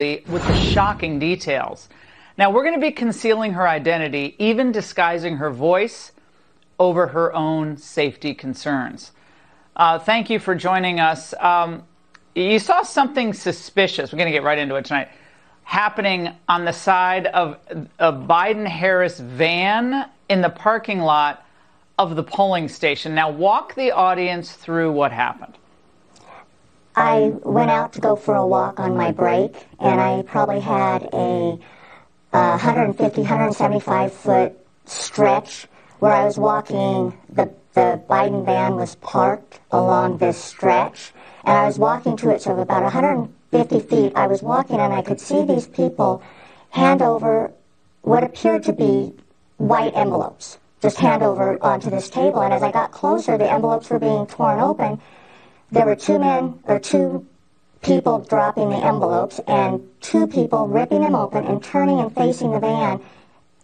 with the shocking details. Now, we're going to be concealing her identity, even disguising her voice over her own safety concerns. Uh, thank you for joining us. Um, you saw something suspicious. We're going to get right into it tonight. Happening on the side of a Biden Harris van in the parking lot of the polling station. Now, walk the audience through what happened. I went out to go for a walk on my break, and I probably had a, a 150, 175 foot stretch where I was walking. The, the Biden van was parked along this stretch, and I was walking to it, so about 150 feet. I was walking, and I could see these people hand over what appeared to be white envelopes, just hand over onto this table. And as I got closer, the envelopes were being torn open there were two men or two people dropping the envelopes and two people ripping them open and turning and facing the van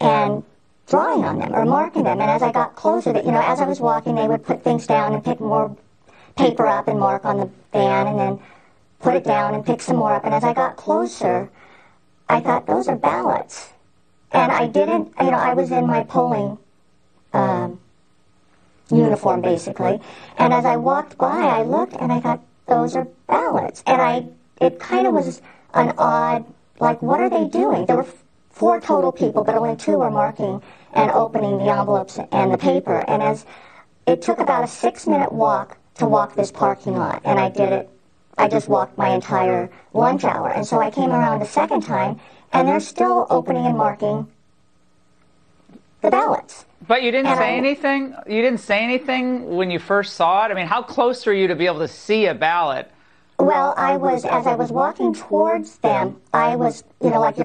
and drawing on them or marking them. And as I got closer, that you know, as I was walking, they would put things down and pick more paper up and mark on the van, and then put it down and pick some more up. And as I got closer, I thought those are ballots, and I didn't. You know, I was in my polling. Uniform basically. And as I walked by, I looked and I thought, those are ballots. And I, it kind of was an odd, like, what are they doing? There were four total people, but only two were marking and opening the envelopes and the paper. And as it took about a six minute walk to walk this parking lot, and I did it. I just walked my entire lunch hour. And so I came around the second time, and they're still opening and marking the ballots. But you didn't And say I- anything? You didn't say anything when you first saw it? I mean, how close were you to be able to see a ballot? Well, I was, as I was walking towards them, I was, you know, like